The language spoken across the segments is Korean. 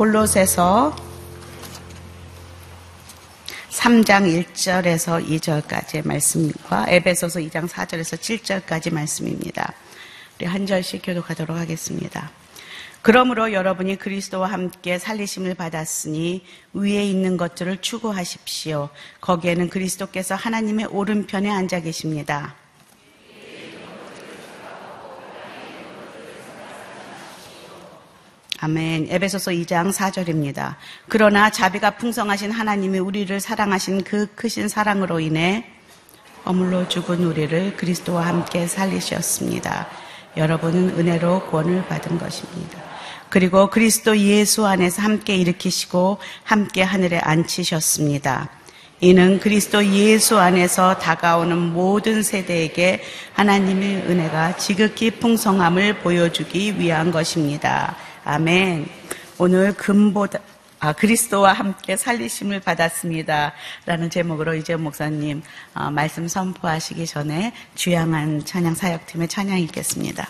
골로새서 3장 1절에서 2절까지의 말씀과 에베소서 2장 4절에서 7절까지 말씀입니다. 우리 한 절씩 교독하도록 하겠습니다. 그러므로 여러분이 그리스도와 함께 살리심을 받았으니 위에 있는 것들을 추구하십시오. 거기에는 그리스도께서 하나님의 오른편에 앉아 계십니다. 아멘. 에베소서 2장 4절입니다. 그러나 자비가 풍성하신 하나님이 우리를 사랑하신 그 크신 사랑으로 인해 어물로 죽은 우리를 그리스도와 함께 살리셨습니다. 여러분은 은혜로 구원을 받은 것입니다. 그리고 그리스도 예수 안에서 함께 일으키시고 함께 하늘에 앉히셨습니다. 이는 그리스도 예수 안에서 다가오는 모든 세대에게 하나님의 은혜가 지극히 풍성함을 보여주기 위한 것입니다. 아멘. 오늘 금보다 아, 그리스도와 함께 살리심을 받았습니다. 라는 제목으로 이재 목사님 어, 말씀 선포하시기 전에 주양한 찬양 사역팀의 찬양 읽겠습니다.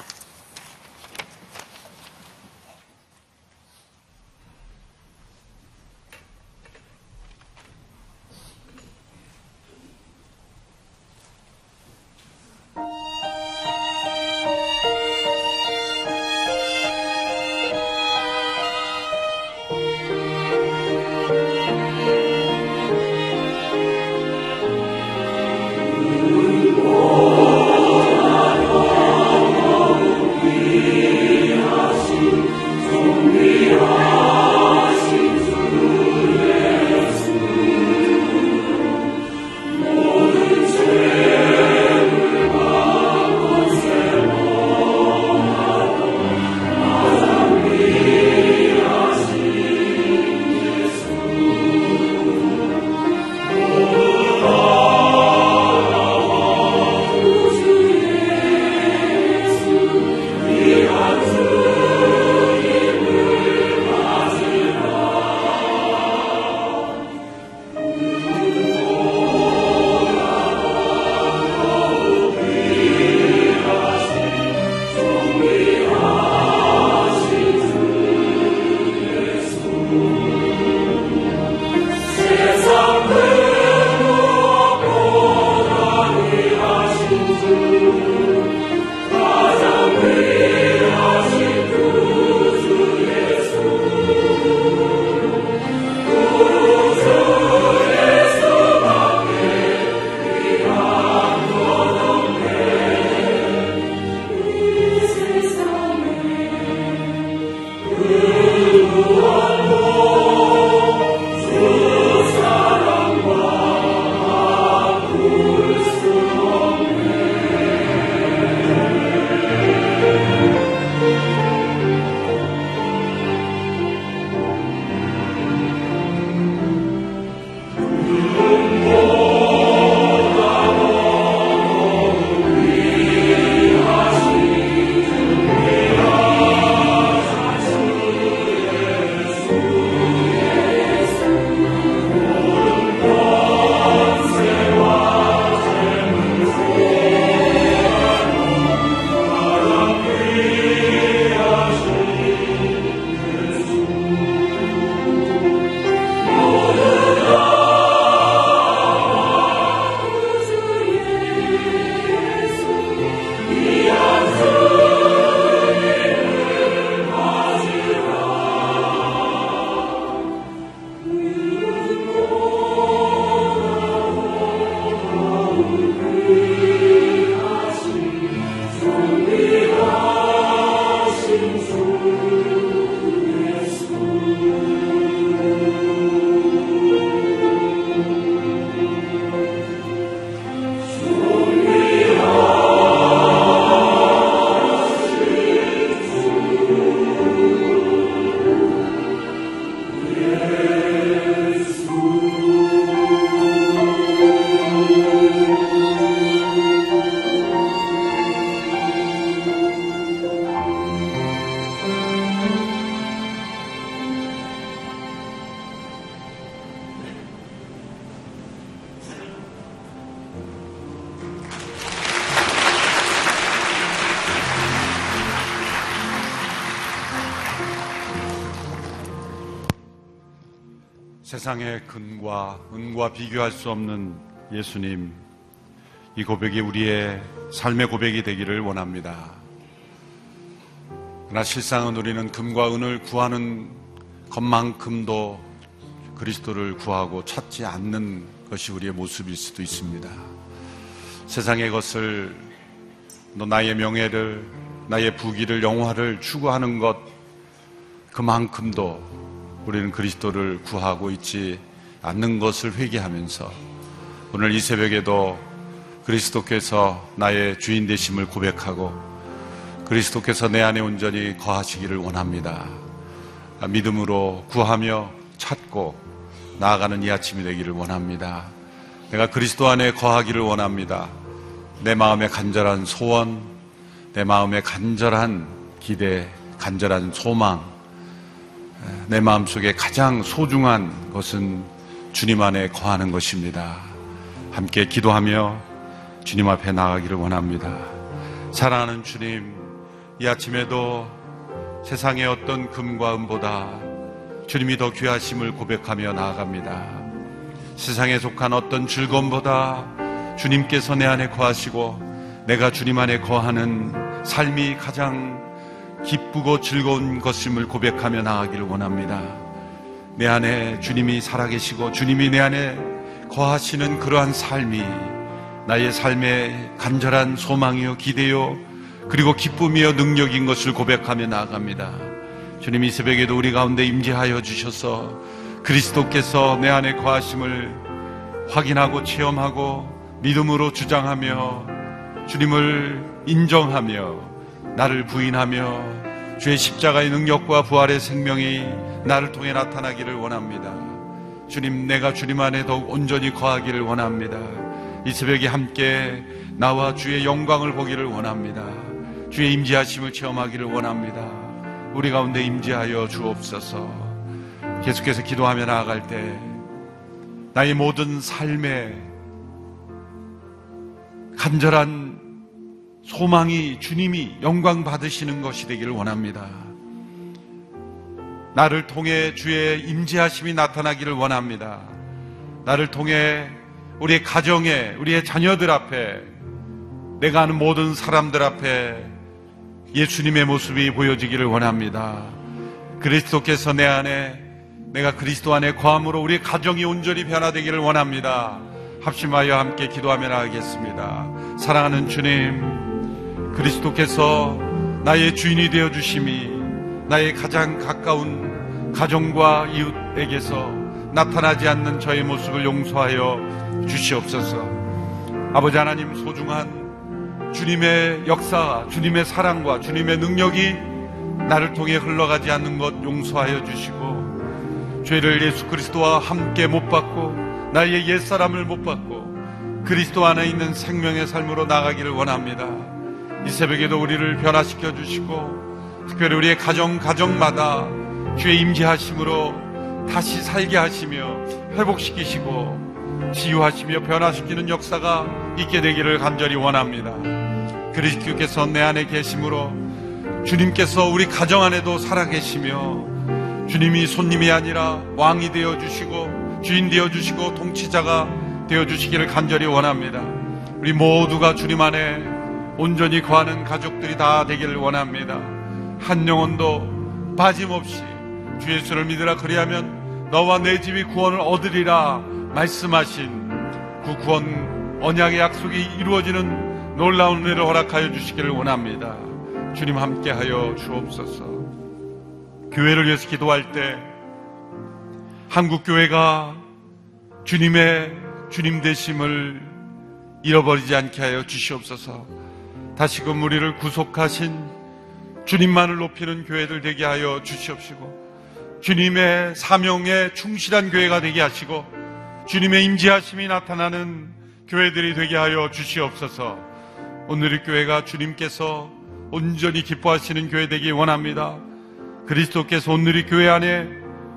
그 세상의 금과 은과 비교할 수 없는 예수님, 이 고백이 우리의 삶의 고백이 되기를 원합니다. 그러나 실상은 우리는 금과 은을 구하는 것만큼도 그리스도를 구하고 찾지 않는 것이 우리의 모습일 수도 있습니다. 세상의 것을 너 나의 명예를 나의 부귀를 영화를 추구하는 것 그만큼도 우리는 그리스도를 구하고 있지 않는 것을 회개하면서 오늘 이 새벽에도 그리스도께서 나의 주인 되심을 고백하고 그리스도께서 내 안에 온전히 거하시기를 원합니다. 믿음으로 구하며 찾고 나아가는 이 아침이 되기를 원합니다. 내가 그리스도 안에 거하기를 원합니다. 내 마음의 간절한 소원, 내 마음의 간절한 기대, 간절한 소망, 내 마음 속에 가장 소중한 것은 주님 안에 거하는 것입니다. 함께 기도하며 주님 앞에 나가기를 원합니다. 사랑하는 주님, 이 아침에도 세상의 어떤 금과 은보다 주님이 더 귀하심을 고백하며 나아갑니다. 세상에 속한 어떤 즐거움보다 주님께서 내 안에 거하시고 내가 주님 안에 거하는 삶이 가장 기쁘고 즐거운 것임을 고백하며 나아가기를 원합니다. 내 안에 주님이 살아계시고 주님이 내 안에 거하시는 그러한 삶이 나의 삶의 간절한 소망이요 기대요 그리고 기쁨이요 능력인 것을 고백하며 나아갑니다. 주님 이 새벽에도 우리 가운데 임재하여 주셔서 그리스도께서 내 안에 거하심을 확인하고 체험하고 믿음으로 주장하며 주님을 인정하며 나를 부인하며 주의 십자가의 능력과 부활의 생명이 나를 통해 나타나기를 원합니다. 주님, 내가 주님 안에 더욱 온전히 거하기를 원합니다. 이 새벽에 함께 나와 주의 영광을 보기를 원합니다. 주의 임재하심을 체험하기를 원합니다. 우리 가운데 임재하여 주옵소서. 계속해서 기도하며 나아갈 때 나의 모든 삶에 간절한 소망이 주님이 영광 받으시는 것이 되기를 원합니다. 나를 통해 주의 임재하심이 나타나기를 원합니다. 나를 통해 우리의 가정에, 우리의 자녀들 앞에, 내가 아는 모든 사람들 앞에 예수님의 모습이 보여지기를 원합니다. 그리스도께서 내 안에 내가 그리스도 안에 거함으로 우리 가정이 온전히 변화되기를 원합니다. 합심하여 함께 기도하며 나가겠습니다. 사랑하는 주님, 그리스도께서 나의 주인이 되어 주심이 나의 가장 가까운 가정과 이웃에게서 나타나지 않는 저의 모습을 용서하여 주시옵소서. 아버지 하나님 소중한 주님의 역사, 주님의 사랑과 주님의 능력이 나를 통해 흘러가지 않는 것 용서하여 주시고 죄를 예수 그리스도와 함께 못 받고 나의 옛사람을 못 받고 그리스도 안에 있는 생명의 삶으로 나가기를 원합니다. 이 새벽에도 우리를 변화시켜 주시고 특별히 우리의 가정 가정마다 주의 임재하심으로 다시 살게 하시며 회복시키시고 치유하시며 변화시키는 역사가 있게 되기를 간절히 원합니다. 그리스도께서 내 안에 계심으로 주님께서 우리 가정 안에도 살아계시며 주님이 손님이 아니라 왕이 되어 주시고 주인 되어 주시고 통치자가 되어 주시기를 간절히 원합니다. 우리 모두가 주님 안에 온전히 거하는 가족들이 다 되기를 원합니다. 한 영혼도 빠짐없이 주 예수를 믿으라 그리하면 너와 내 집이 구원을 얻으리라 말씀하신 그 구원 언약의 약속이 이루어지는 놀라운 은혜를 허락하여 주시기를 원합니다. 주님 함께하여 주옵소서. 교회를 위해서 기도할 때 한국 교회가 주님의 주님 되심을 잃어버리지 않게 하여 주시옵소서. 다시금 우리를 구속하신 주님만을 높이는 교회들 되게 하여 주시옵시고 주님의 사명에 충실한 교회가 되게 하시고 주님의 임재하심이 나타나는 교회들이 되게 하여 주시옵소서. 오늘의 교회가 주님께서 온전히 기뻐하시는 교회 되기 원합니다. 그리스도께서 오늘이 교회 안에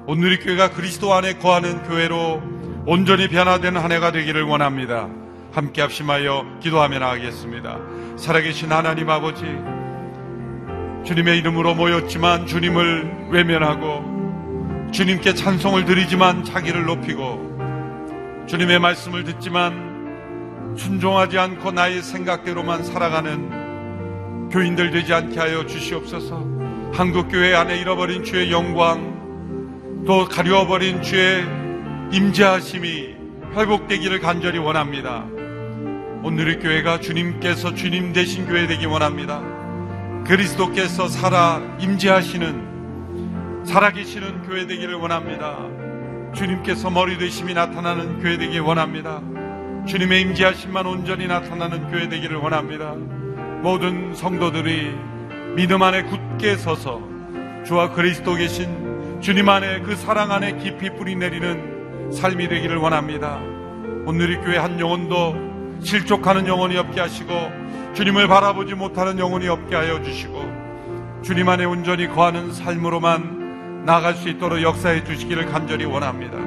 오늘이 교회가 그리스도 안에 거하는 교회로 온전히 변화된 한 해가 되기를 원합니다. 함께 합심하여 기도하며 나가겠습니다. 살아계신 하나님 아버지 주님의 이름으로 모였지만 주님을 외면하고 주님께 찬송을 드리지만 자기를 높이고 주님의 말씀을 듣지만 순종하지 않고 나의 생각대로만 살아가는 교인들 되지 않게 하여 주시옵소서. 한국교회 안에 잃어버린 주의 영광 또 가려워버린 주의 임재하심이 회복되기를 간절히 원합니다. 오늘의 교회가 주님께서 주님 되신 교회 되기 원합니다. 그리스도께서 살아 임재하시는 살아계시는 교회 되기를 원합니다. 주님께서 머리 되심이 나타나는 교회 되기 원합니다. 주님의 임재하심만 온전히 나타나는 교회 되기를 원합니다. 모든 성도들이 믿음 안에 굳게 서서 주와 그리스도 계신 주님 안에 그 사랑 안에 깊이 뿌리 내리는 삶이 되기를 원합니다. 오늘의 교회 한 영혼도 실족하는 영혼이 없게 하시고 주님을 바라보지 못하는 영혼이 없게 하여 주시고 주님 안에 온전히 거하는 삶으로만 나아갈 수 있도록 역사해 주시기를 간절히 원합니다.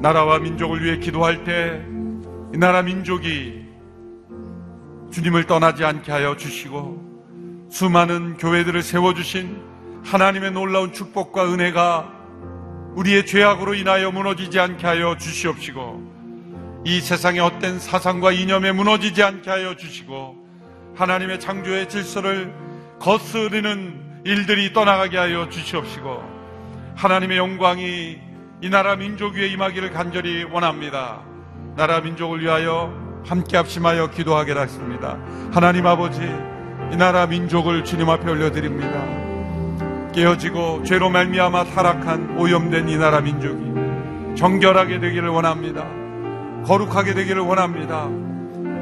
나라와 민족을 위해 기도할 때 이 나라 민족이 주님을 떠나지 않게 하여 주시고 수많은 교회들을 세워주신 하나님의 놀라운 축복과 은혜가 우리의 죄악으로 인하여 무너지지 않게 하여 주시옵시고 이 세상의 헛된 사상과 이념에 무너지지 않게 하여 주시고 하나님의 창조의 질서를 거스르는 일들이 떠나가게 하여 주시옵시고 하나님의 영광이 이 나라 민족 위에 임하기를 간절히 원합니다. 나라 민족을 위하여 함께 합심하여 기도하게 하십니다. 하나님 아버지, 이 나라 민족을 주님 앞에 올려드립니다. 깨어지고 죄로 말미암아 타락한 오염된 이 나라 민족이 정결하게 되기를 원합니다. 거룩하게 되기를 원합니다.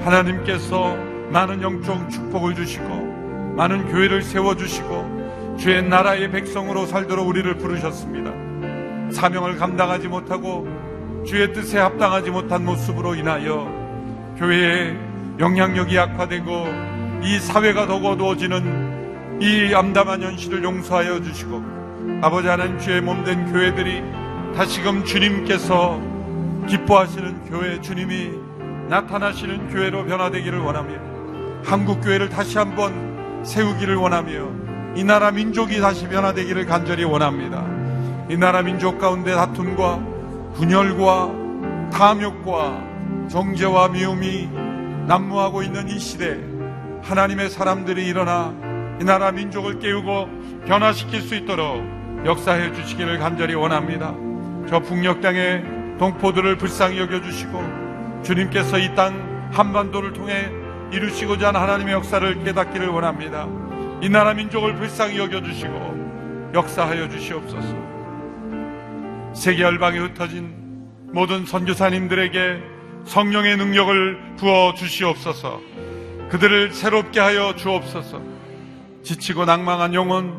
하나님께서 많은 영적 축복을 주시고 많은 교회를 세워 주시고 주의 나라의 백성으로 살도록 우리를 부르셨습니다. 사명을 감당하지 못하고 주의 뜻에 합당하지 못한 모습으로 인하여 교회의 영향력이 약화되고 이 사회가 더욱 어두워지는 이 암담한 현실을 용서하여 주시고 아버지 하나님 주의 몸된 교회들이 다시금 주님께서 기뻐하시는 교회 주님이 나타나시는 교회로 변화되기를 원하며 한국 교회를 다시 한번 세우기를 원하며 이 나라 민족이 다시 변화되기를 간절히 원합니다. 이 나라 민족 가운데 다툼과 분열과 탐욕과 정죄와 미움이 난무하고 있는 이 시대 하나님의 사람들이 일어나 이 나라 민족을 깨우고 변화시킬 수 있도록 역사해 주시기를 간절히 원합니다. 저 북녘 땅의 동포들을 불쌍히 여겨 주시고 주님께서 이 땅 한반도를 통해 이루시고자 하는 하나님의 역사를 깨닫기를 원합니다. 이 나라 민족을 불쌍히 여겨 주시고 역사하여 주시옵소서. 세계 열방에 흩어진 모든 선교사님들에게 성령의 능력을 부어 주시옵소서. 그들을 새롭게 하여 주옵소서. 지치고 낭망한 영혼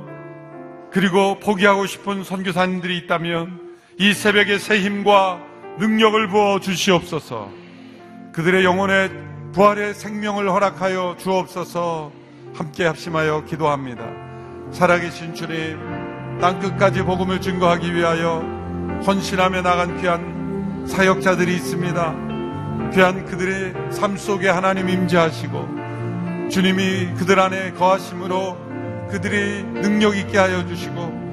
그리고 포기하고 싶은 선교사님들이 있다면 이 새벽에 새 힘과 능력을 부어 주시옵소서. 그들의 영혼에 부활의 생명을 허락하여 주옵소서. 함께 합심하여 기도합니다. 살아계신 주님, 땅 끝까지 복음을 증거하기 위하여 헌신하며 나간 귀한 사역자들이 있습니다. 귀한 그들의 삶 속에 하나님 임재하시고 주님이 그들 안에 거하심으로 그들이 능력 있게 하여 주시고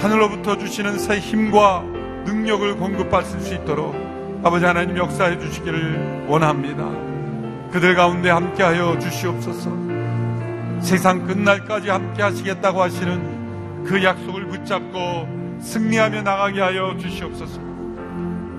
하늘로부터 주시는 새 힘과 능력을 공급받을 수 있도록 아버지 하나님 역사해 주시기를 원합니다. 그들 가운데 함께 하여 주시옵소서. 세상 끝날까지 함께 하시겠다고 하시는 그 약속을 붙잡고 승리하며 나가게 하여 주시옵소서.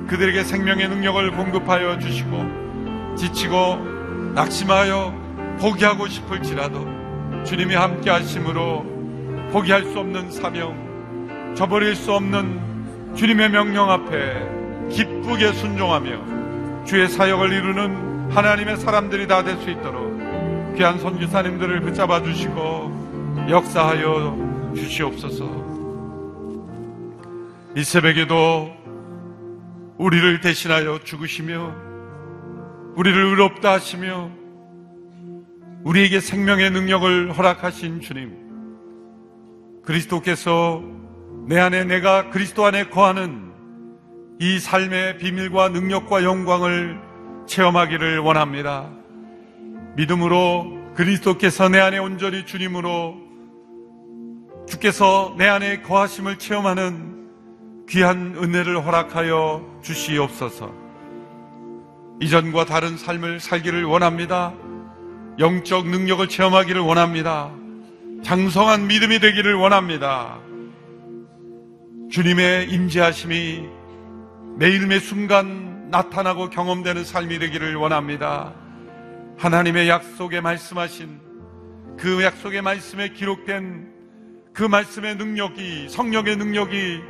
그들에게 생명의 능력을 공급하여 주시고 지치고 낙심하여 포기하고 싶을지라도 주님이 함께 하심으로 포기할 수 없는 사명, 저버릴 수 없는 주님의 명령 앞에 기쁘게 순종하며 주의 사역을 이루는 하나님의 사람들이 다 될 수 있도록 귀한 선교사님들을 붙잡아 주시고 역사하여 주시옵소서. 이 새벽에도 우리를 대신하여 죽으시며 우리를 의롭다 하시며 우리에게 생명의 능력을 허락하신 주님 그리스도께서 내 안에 내가 그리스도 안에 거하는 이 삶의 비밀과 능력과 영광을 체험하기를 원합니다. 믿음으로 그리스도께서 내 안에 온전히 주님으로 주께서 내 안에 거하심을 체험하는 귀한 은혜를 허락하여 주시옵소서. 이전과 다른 삶을 살기를 원합니다. 영적 능력을 체험하기를 원합니다. 장성한 믿음이 되기를 원합니다. 주님의 임재하심이 매일매 순간 나타나고 경험되는 삶이 되기를 원합니다. 하나님의 약속에 말씀하신 그 약속의 말씀에 기록된 그 말씀의 능력이 성령의 능력이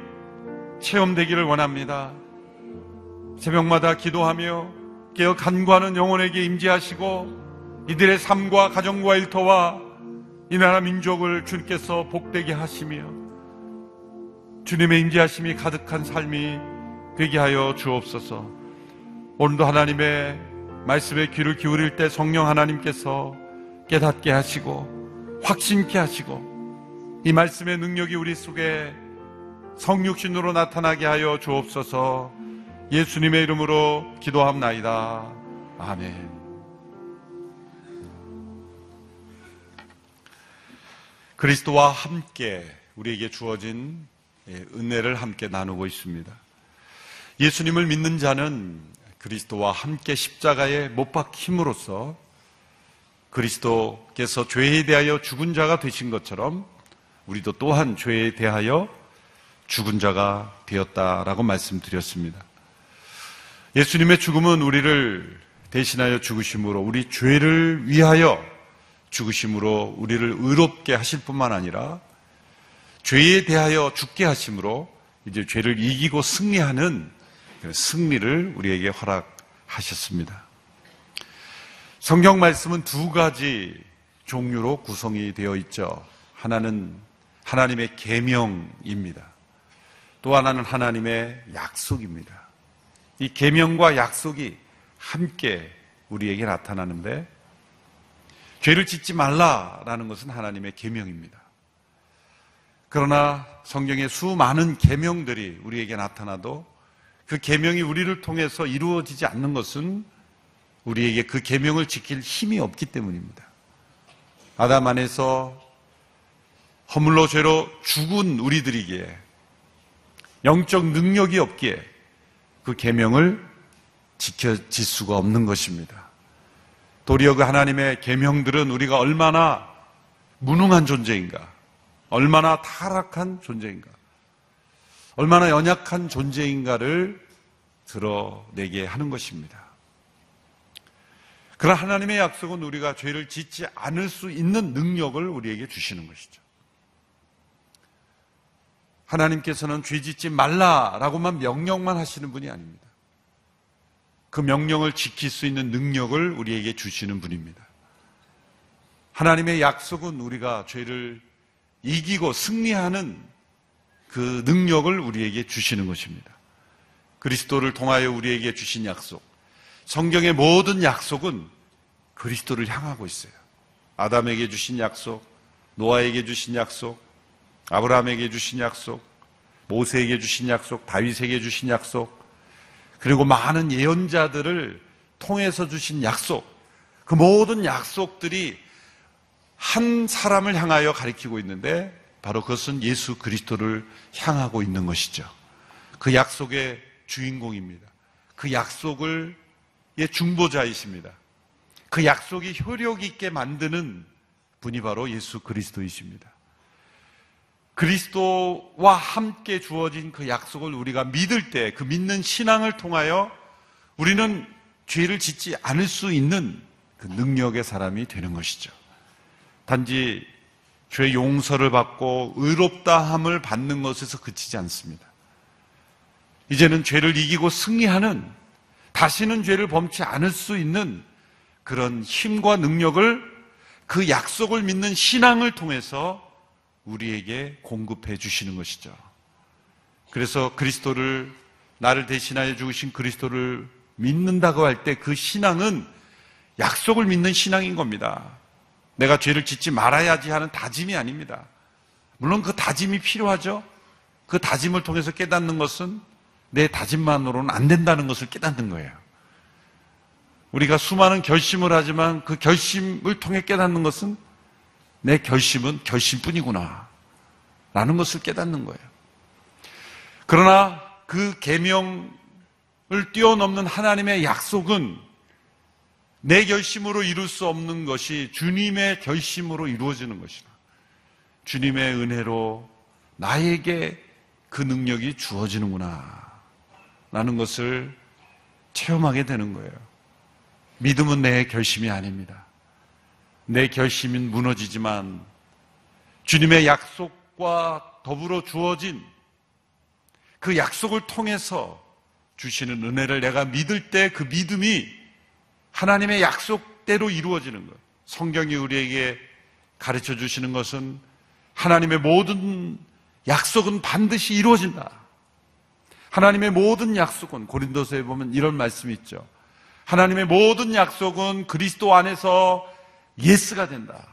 체험되기를 원합니다. 새벽마다 기도하며 깨어 간구하는 영혼에게 임재하시고 이들의 삶과 가정과 일터와 이 나라 민족을 주님께서 복되게 하시며 주님의 임재하심이 가득한 삶이 되게 하여 주옵소서. 오늘도 하나님의 말씀에 귀를 기울일 때 성령 하나님께서 깨닫게 하시고 확신케 하시고 이 말씀의 능력이 우리 속에 성육신으로 나타나게 하여 주옵소서. 예수님의 이름으로 기도합나이다. 아멘. 그리스도와 함께 우리에게 주어진 예, 은혜를 함께 나누고 있습니다. 예수님을 믿는 자는 그리스도와 함께 십자가에 못 박힘으로써 그리스도께서 죄에 대하여 죽은 자가 되신 것처럼 우리도 또한 죄에 대하여 죽은 자가 되었다라고 말씀드렸습니다. 예수님의 죽음은 우리를 대신하여 죽으심으로 우리 죄를 위하여 죽으심으로 우리를 의롭게 하실 뿐만 아니라 죄에 대하여 죽게 하심으로 이제 죄를 이기고 승리하는 승리를 우리에게 허락하셨습니다. 성경 말씀은 두 가지 종류로 구성이 되어 있죠. 하나는 하나님의 계명입니다. 또 하나는 하나님의 약속입니다. 이 계명과 약속이 함께 우리에게 나타나는데 죄를 짓지 말라라는 것은 하나님의 계명입니다. 그러나 성경의 수많은 계명들이 우리에게 나타나도 그 계명이 우리를 통해서 이루어지지 않는 것은 우리에게 그 계명을 지킬 힘이 없기 때문입니다. 아담 안에서 허물로 죄로 죽은 우리들이기에 영적 능력이 없기에 그 계명을 지켜질 수가 없는 것입니다. 도리어 그 하나님의 계명들은 우리가 얼마나 무능한 존재인가, 얼마나 타락한 존재인가, 얼마나 연약한 존재인가를 드러내게 하는 것입니다. 그러나 하나님의 약속은 우리가 죄를 짓지 않을 수 있는 능력을 우리에게 주시는 것이죠. 하나님께서는 죄 짓지 말라라고만 명령만 하시는 분이 아닙니다. 그 명령을 지킬 수 있는 능력을 우리에게 주시는 분입니다. 하나님의 약속은 우리가 죄를 이기고 승리하는 그 능력을 우리에게 주시는 것입니다. 그리스도를 통하여 우리에게 주신 약속. 성경의 모든 약속은 그리스도를 향하고 있어요. 아담에게 주신 약속, 노아에게 주신 약속, 아브라함에게 주신 약속, 모세에게 주신 약속, 다윗에게 주신 약속, 그리고 많은 예언자들을 통해서 주신 약속, 그 모든 약속들이 한 사람을 향하여 가리키고 있는데 바로 그것은 예수 그리스도를 향하고 있는 것이죠. 그 약속의 주인공입니다. 그 약속을 의 중보자이십니다. 그 약속이 효력 있게 만드는 분이 바로 예수 그리스도이십니다. 그리스도와 함께 주어진 그 약속을 우리가 믿을 때 그 믿는 신앙을 통하여 우리는 죄를 짓지 않을 수 있는 그 능력의 사람이 되는 것이죠. 단지 죄 용서를 받고 의롭다함을 받는 것에서 그치지 않습니다. 이제는 죄를 이기고 승리하는 다시는 죄를 범치 않을 수 있는 그런 힘과 능력을 그 약속을 믿는 신앙을 통해서 우리에게 공급해 주시는 것이죠. 그래서 그리스도를 나를 대신하여 죽으신 그리스도를 믿는다고 할 때 그 신앙은 약속을 믿는 신앙인 겁니다. 내가 죄를 짓지 말아야지 하는 다짐이 아닙니다. 물론 그 다짐이 필요하죠. 그 다짐을 통해서 깨닫는 것은 내 다짐만으로는 안 된다는 것을 깨닫는 거예요. 우리가 수많은 결심을 하지만 그 결심을 통해 깨닫는 것은 내 결심은 결심뿐이구나. 라는 것을 깨닫는 거예요. 그러나 그 계명을 뛰어넘는 하나님의 약속은 내 결심으로 이룰 수 없는 것이 주님의 결심으로 이루어지는 것이다. 주님의 은혜로 나에게 그 능력이 주어지는구나. 라는 것을 체험하게 되는 거예요. 믿음은 내 결심이 아닙니다. 내 결심은 무너지지만 주님의 약속과 더불어 주어진 그 약속을 통해서 주시는 은혜를 내가 믿을 때 그 믿음이 하나님의 약속대로 이루어지는 것. 성경이 우리에게 가르쳐 주시는 것은 하나님의 모든 약속은 반드시 이루어진다. 하나님의 모든 약속은 고린도서에 보면 이런 말씀이 있죠. 하나님의 모든 약속은 그리스도 안에서 yes가 된다.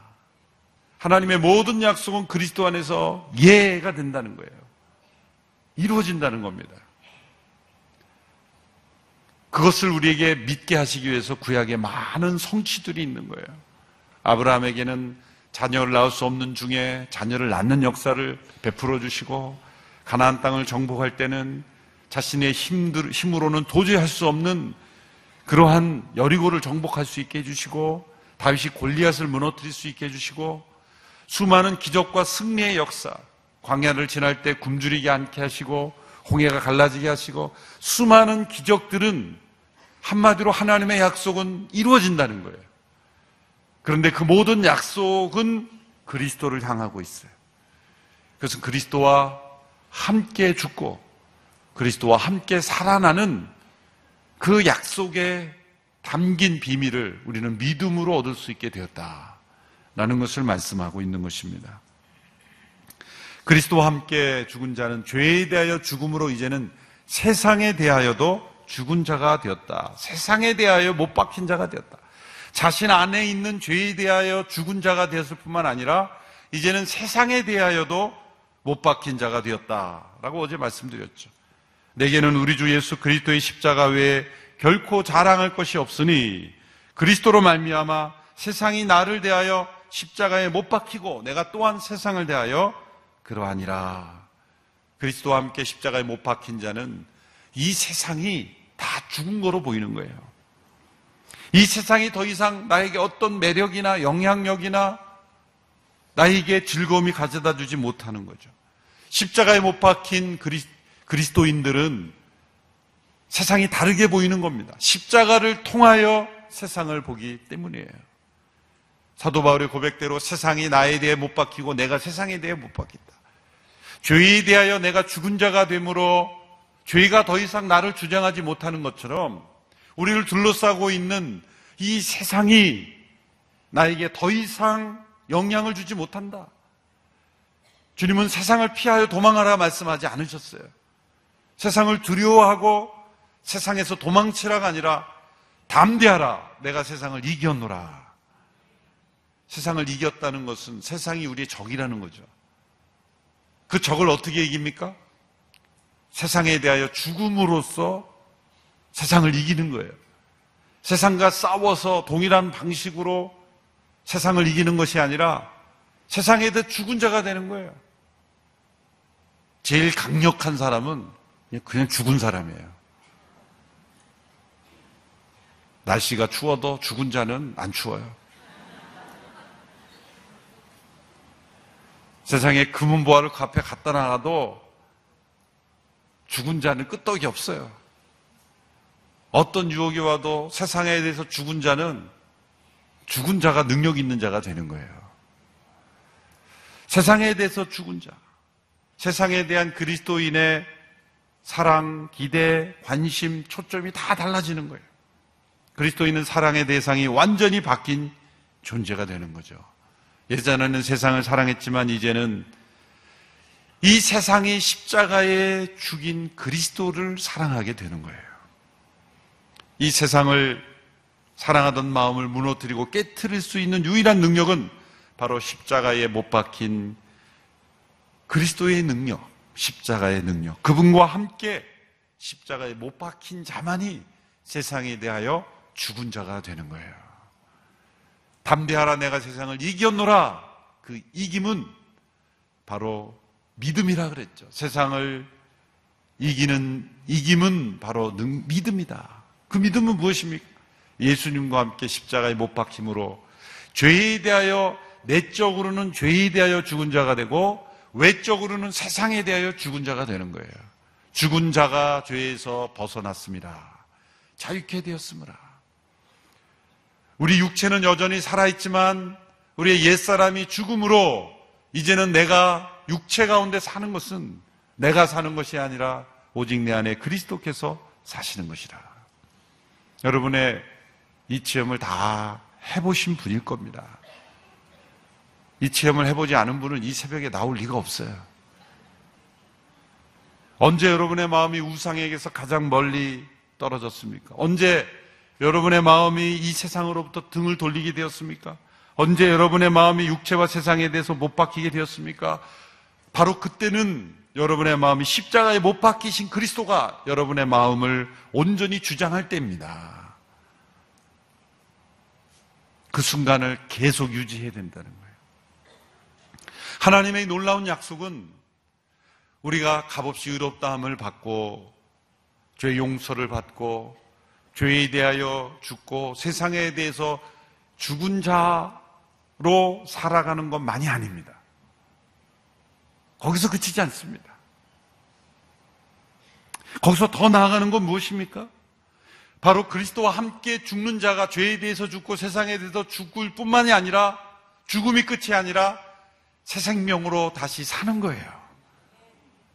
하나님의 모든 약속은 그리스도 안에서 예가 된다는 거예요. 이루어진다는 겁니다. 그것을 우리에게 믿게 하시기 위해서 구약에 많은 성취들이 있는 거예요. 아브라함에게는 자녀를 낳을 수 없는 중에 자녀를 낳는 역사를 베풀어 주시고 가나안 땅을 정복할 때는 자신의 힘들, 힘으로는 도저히 할 수 없는 그러한 여리고를 정복할 수 있게 해주시고 다윗이 골리앗을 무너뜨릴 수 있게 해주시고 수많은 기적과 승리의 역사 광야를 지날 때 굶주리게 않게 하시고 홍해가 갈라지게 하시고 수많은 기적들은 한마디로 하나님의 약속은 이루어진다는 거예요. 그런데 그 모든 약속은 그리스도를 향하고 있어요. 그래서 그리스도와 함께 죽고 그리스도와 함께 살아나는 그 약속에 담긴 비밀을 우리는 믿음으로 얻을 수 있게 되었다 라는 것을 말씀하고 있는 것입니다. 그리스도와 함께 죽은 자는 죄에 대하여 죽음으로 이제는 세상에 대하여도 죽은 자가 되었다. 세상에 대하여 못 박힌 자가 되었다. 자신 안에 있는 죄에 대하여 죽은 자가 되었을 뿐만 아니라 이제는 세상에 대하여도 못 박힌 자가 되었다 라고 어제 말씀드렸죠. 내게는 우리 주 예수 그리스도의 십자가 외에 결코 자랑할 것이 없으니 그리스도로 말미암아 세상이 나를 대하여 십자가에 못 박히고 내가 또한 세상을 대하여 그러하니라. 그리스도와 함께 십자가에 못 박힌 자는 이 세상이 다 죽은 거로 보이는 거예요. 이 세상이 더 이상 나에게 어떤 매력이나 영향력이나 나에게 즐거움이 가져다 주지 못하는 거죠. 십자가에 못 박힌 그리, 그리스도인들은 세상이 다르게 보이는 겁니다. 십자가를 통하여 세상을 보기 때문이에요. 사도 바울의 고백대로 세상이 나에 대해 못 박히고 내가 세상에 대해 못 박힌다. 죄에 대하여 내가 죽은 자가 되므로 죄가 더 이상 나를 주장하지 못하는 것처럼 우리를 둘러싸고 있는 이 세상이 나에게 더 이상 영향을 주지 못한다. 주님은 세상을 피하여 도망하라 말씀하지 않으셨어요. 세상을 두려워하고 세상에서 도망치라가 아니라 담대하라. 내가 세상을 이겼노라. 세상을 이겼다는 것은 세상이 우리의 적이라는 거죠. 그 적을 어떻게 이깁니까? 세상에 대하여 죽음으로써 세상을 이기는 거예요. 세상과 싸워서 동일한 방식으로 세상을 이기는 것이 아니라 세상에 대해 죽은 자가 되는 거예요. 제일 강력한 사람은 그냥 죽은 사람이에요. 날씨가 추워도 죽은 자는 안 추워요. 세상에 금은보화를 그 앞에 갖다 놔도 죽은 자는 끄떡이 없어요. 어떤 유혹이 와도 세상에 대해서 죽은 자는 죽은 자가 능력 있는 자가 되는 거예요. 세상에 대해서 죽은 자, 세상에 대한 그리스도인의 사랑, 기대, 관심, 초점이 다 달라지는 거예요. 그리스도인은 사랑의 대상이 완전히 바뀐 존재가 되는 거죠. 예전에는 세상을 사랑했지만 이제는 이 세상이 십자가에 죽인 그리스도를 사랑하게 되는 거예요. 이 세상을 사랑하던 마음을 무너뜨리고 깨뜨릴 수 있는 유일한 능력은 바로 십자가에 못 박힌 그리스도의 능력, 십자가의 능력. 그분과 함께 십자가에 못 박힌 자만이 세상에 대하여 죽은 자가 되는 거예요. 담대하라 내가 세상을 이겼노라. 그 이김은 바로 믿음이라 그랬죠. 세상을 이기는 이김은 바로 능, 믿음이다. 그 믿음은 무엇입니까? 예수님과 함께 십자가에 못 박힘으로 죄에 대하여 내적으로는 죄에 대하여 죽은 자가 되고 외적으로는 세상에 대하여 죽은 자가 되는 거예요. 죽은 자가 죄에서 벗어났습니다. 자유케 되었습니다. 우리 육체는 여전히 살아있지만 우리의 옛사람이 죽음으로 이제는 내가 육체 가운데 사는 것은 내가 사는 것이 아니라 오직 내 안에 그리스도께서 사시는 것이다. 여러분의 이 체험을 다 해보신 분일 겁니다. 이 체험을 해보지 않은 분은 이 새벽에 나올 리가 없어요. 언제 여러분의 마음이 우상에게서 가장 멀리 떨어졌습니까? 언제 여러분의 마음이 이 세상으로부터 등을 돌리게 되었습니까? 언제 여러분의 마음이 육체와 세상에 대해서 못 박히게 되었습니까? 바로 그때는 여러분의 마음이 십자가에 못 박히신 그리스도가 여러분의 마음을 온전히 주장할 때입니다. 그 순간을 계속 유지해야 된다는 거예요. 하나님의 놀라운 약속은 우리가 값없이 의롭다함을 받고 죄 용서를 받고 죄에 대하여 죽고 세상에 대해서 죽은 자로 살아가는 것만이 아닙니다. 거기서 그치지 않습니다. 거기서 더 나아가는 건 무엇입니까? 바로 그리스도와 함께 죽는 자가 죄에 대해서 죽고 세상에 대해서 죽을 뿐만이 아니라 죽음이 끝이 아니라 새 생명으로 다시 사는 거예요.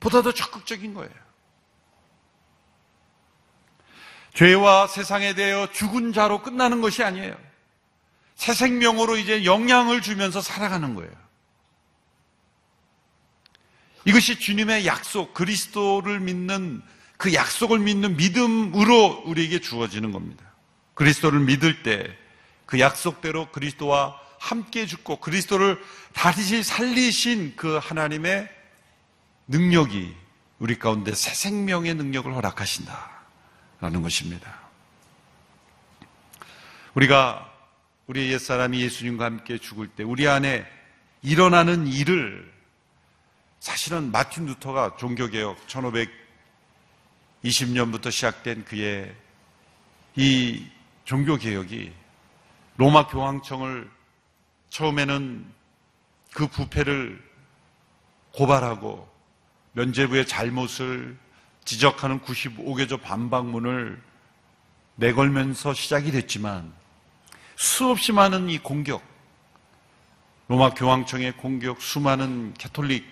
보다 더 적극적인 거예요. 죄와 세상에 대하여 죽은 자로 끝나는 것이 아니에요. 새 생명으로 이제 영향을 주면서 살아가는 거예요. 이것이 주님의 약속, 그리스도를 믿는 그 약속을 믿는 믿음으로 우리에게 주어지는 겁니다. 그리스도를 믿을 때 그 약속대로 그리스도와 함께 죽고 그리스도를 다시 살리신 그 하나님의 능력이 우리 가운데 새 생명의 능력을 허락하신다 라는 것입니다. 우리가 우리 옛사람이 예수님과 함께 죽을 때 우리 안에 일어나는 일을 사실은 마틴 루터가 종교개혁 1520년부터 시작된 그의 이 종교개혁이 로마 교황청을 처음에는 그 부패를 고발하고 면죄부의 잘못을 지적하는 95개조 반박문을 내걸면서 시작이 됐지만 수없이 많은 이 공격, 로마 교황청의 공격, 수많은 캐톨릭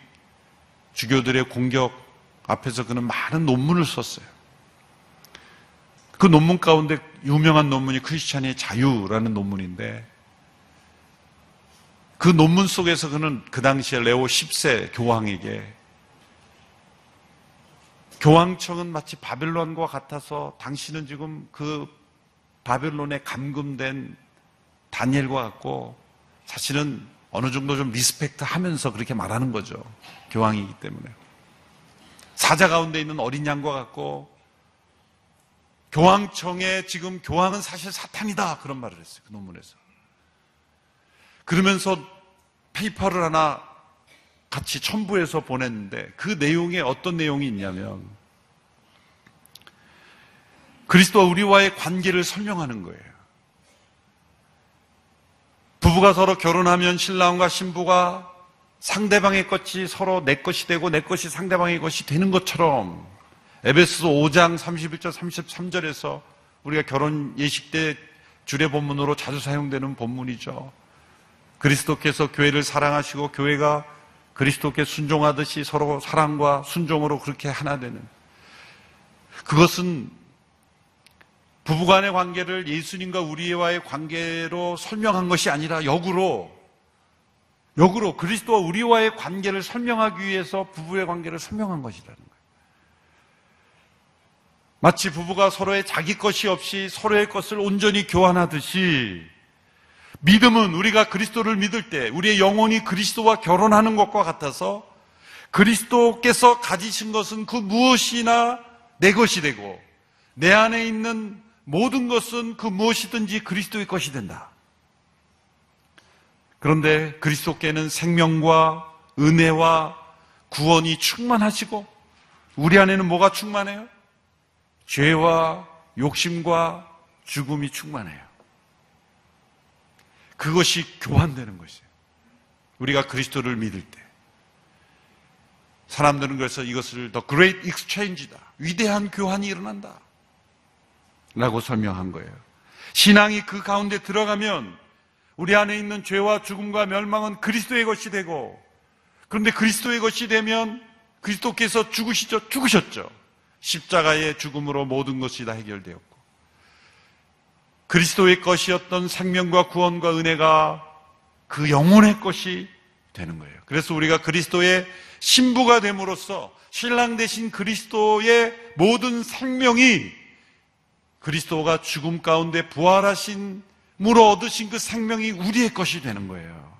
주교들의 공격 앞에서 그는 많은 논문을 썼어요. 그 논문 가운데 유명한 논문이 크리스찬의 자유라는 논문인데 그 논문 속에서 그는 그 당시에 레오 10세 교황에게 교황청은 마치 바벨론과 같아서 당신은 지금 그 바벨론에 감금된 다니엘과 같고 사실은 어느 정도 좀 respect 하면서 그렇게 말하는 거죠. 교황이기 때문에. 사자 가운데 있는 어린 양과 같고 교황청에 지금 교황은 사실 사탄이다 그런 말을 했어요. 그 논문에서. 그러면서 paper를 하나 같이 첨부해서 보냈는데 그 내용에 어떤 내용이 있냐면 그리스도와 우리와의 관계를 설명하는 거예요. 부부가 서로 결혼하면 신랑과 신부가 상대방의 것이 서로 내 것이 되고 내 것이 상대방의 것이 되는 것처럼 에베소서 5장 31절 33절에서 우리가 결혼 예식 때 주례 본문으로 자주 사용되는 본문이죠. 그리스도께서 교회를 사랑하시고 교회가 그리스도께 순종하듯이 서로 사랑과 순종으로 그렇게 하나 되는 그것은 부부간의 관계를 예수님과 우리와의 관계로 설명한 것이 아니라 역으로 역으로 그리스도와 우리와의 관계를 설명하기 위해서 부부의 관계를 설명한 것이라는 거예요. 마치 부부가 서로의 자기 것이 없이 서로의 것을 온전히 교환하듯이 믿음은 우리가 그리스도를 믿을 때 우리의 영혼이 그리스도와 결혼하는 것과 같아서 그리스도께서 가지신 것은 그 무엇이나 내 것이 되고 내 안에 있는 모든 것은 그 무엇이든지 그리스도의 것이 된다. 그런데 그리스도께는 생명과 은혜와 구원이 충만하시고 우리 안에는 뭐가 충만해요? 죄와 욕심과 죽음이 충만해요. 그것이 교환되는 것이에요. 우리가 그리스도를 믿을 때. 사람들은 그래서 이것을 The Great Exchange다. 위대한 교환이 일어난다. 라고 설명한 거예요. 신앙이 그 가운데 들어가면 우리 안에 있는 죄와 죽음과 멸망은 그리스도의 것이 되고 그런데 그리스도의 것이 되면 그리스도께서 죽으시죠? 죽으셨죠. 십자가의 죽음으로 모든 것이 다 해결되었고 그리스도의 것이었던 생명과 구원과 은혜가 그 영혼의 것이 되는 거예요. 그래서 우리가 그리스도의 신부가 됨으로써 신랑 대신 그리스도의 모든 생명이 그리스도가 죽음 가운데 부활하신 무로 얻으신 그 생명이 우리의 것이 되는 거예요.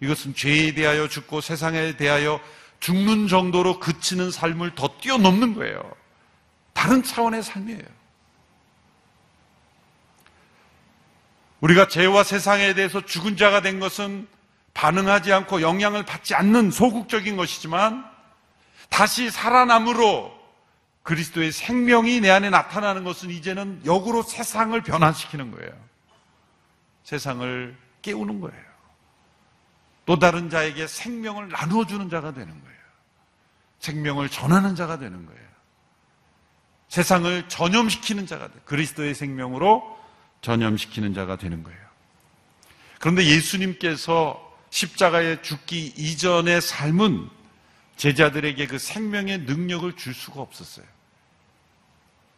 이것은 죄에 대하여 죽고 세상에 대하여 죽는 정도로 그치는 삶을 더 뛰어넘는 거예요. 다른 차원의 삶이에요. 우리가 죄와 세상에 대해서 죽은 자가 된 것은 반응하지 않고 영향을 받지 않는 소극적인 것이지만 다시 살아남으로 그리스도의 생명이 내 안에 나타나는 것은 이제는 역으로 세상을 변화시키는 거예요. 세상을 깨우는 거예요. 또 다른 자에게 생명을 나누어 주는 자가 되는 거예요. 생명을 전하는 자가 되는 거예요. 세상을 전염시키는 자가 돼. 그리스도의 생명으로 전염시키는 자가 되는 거예요. 그런데 예수님께서 십자가에 죽기 이전의 삶은 제자들에게 그 생명의 능력을 줄 수가 없었어요.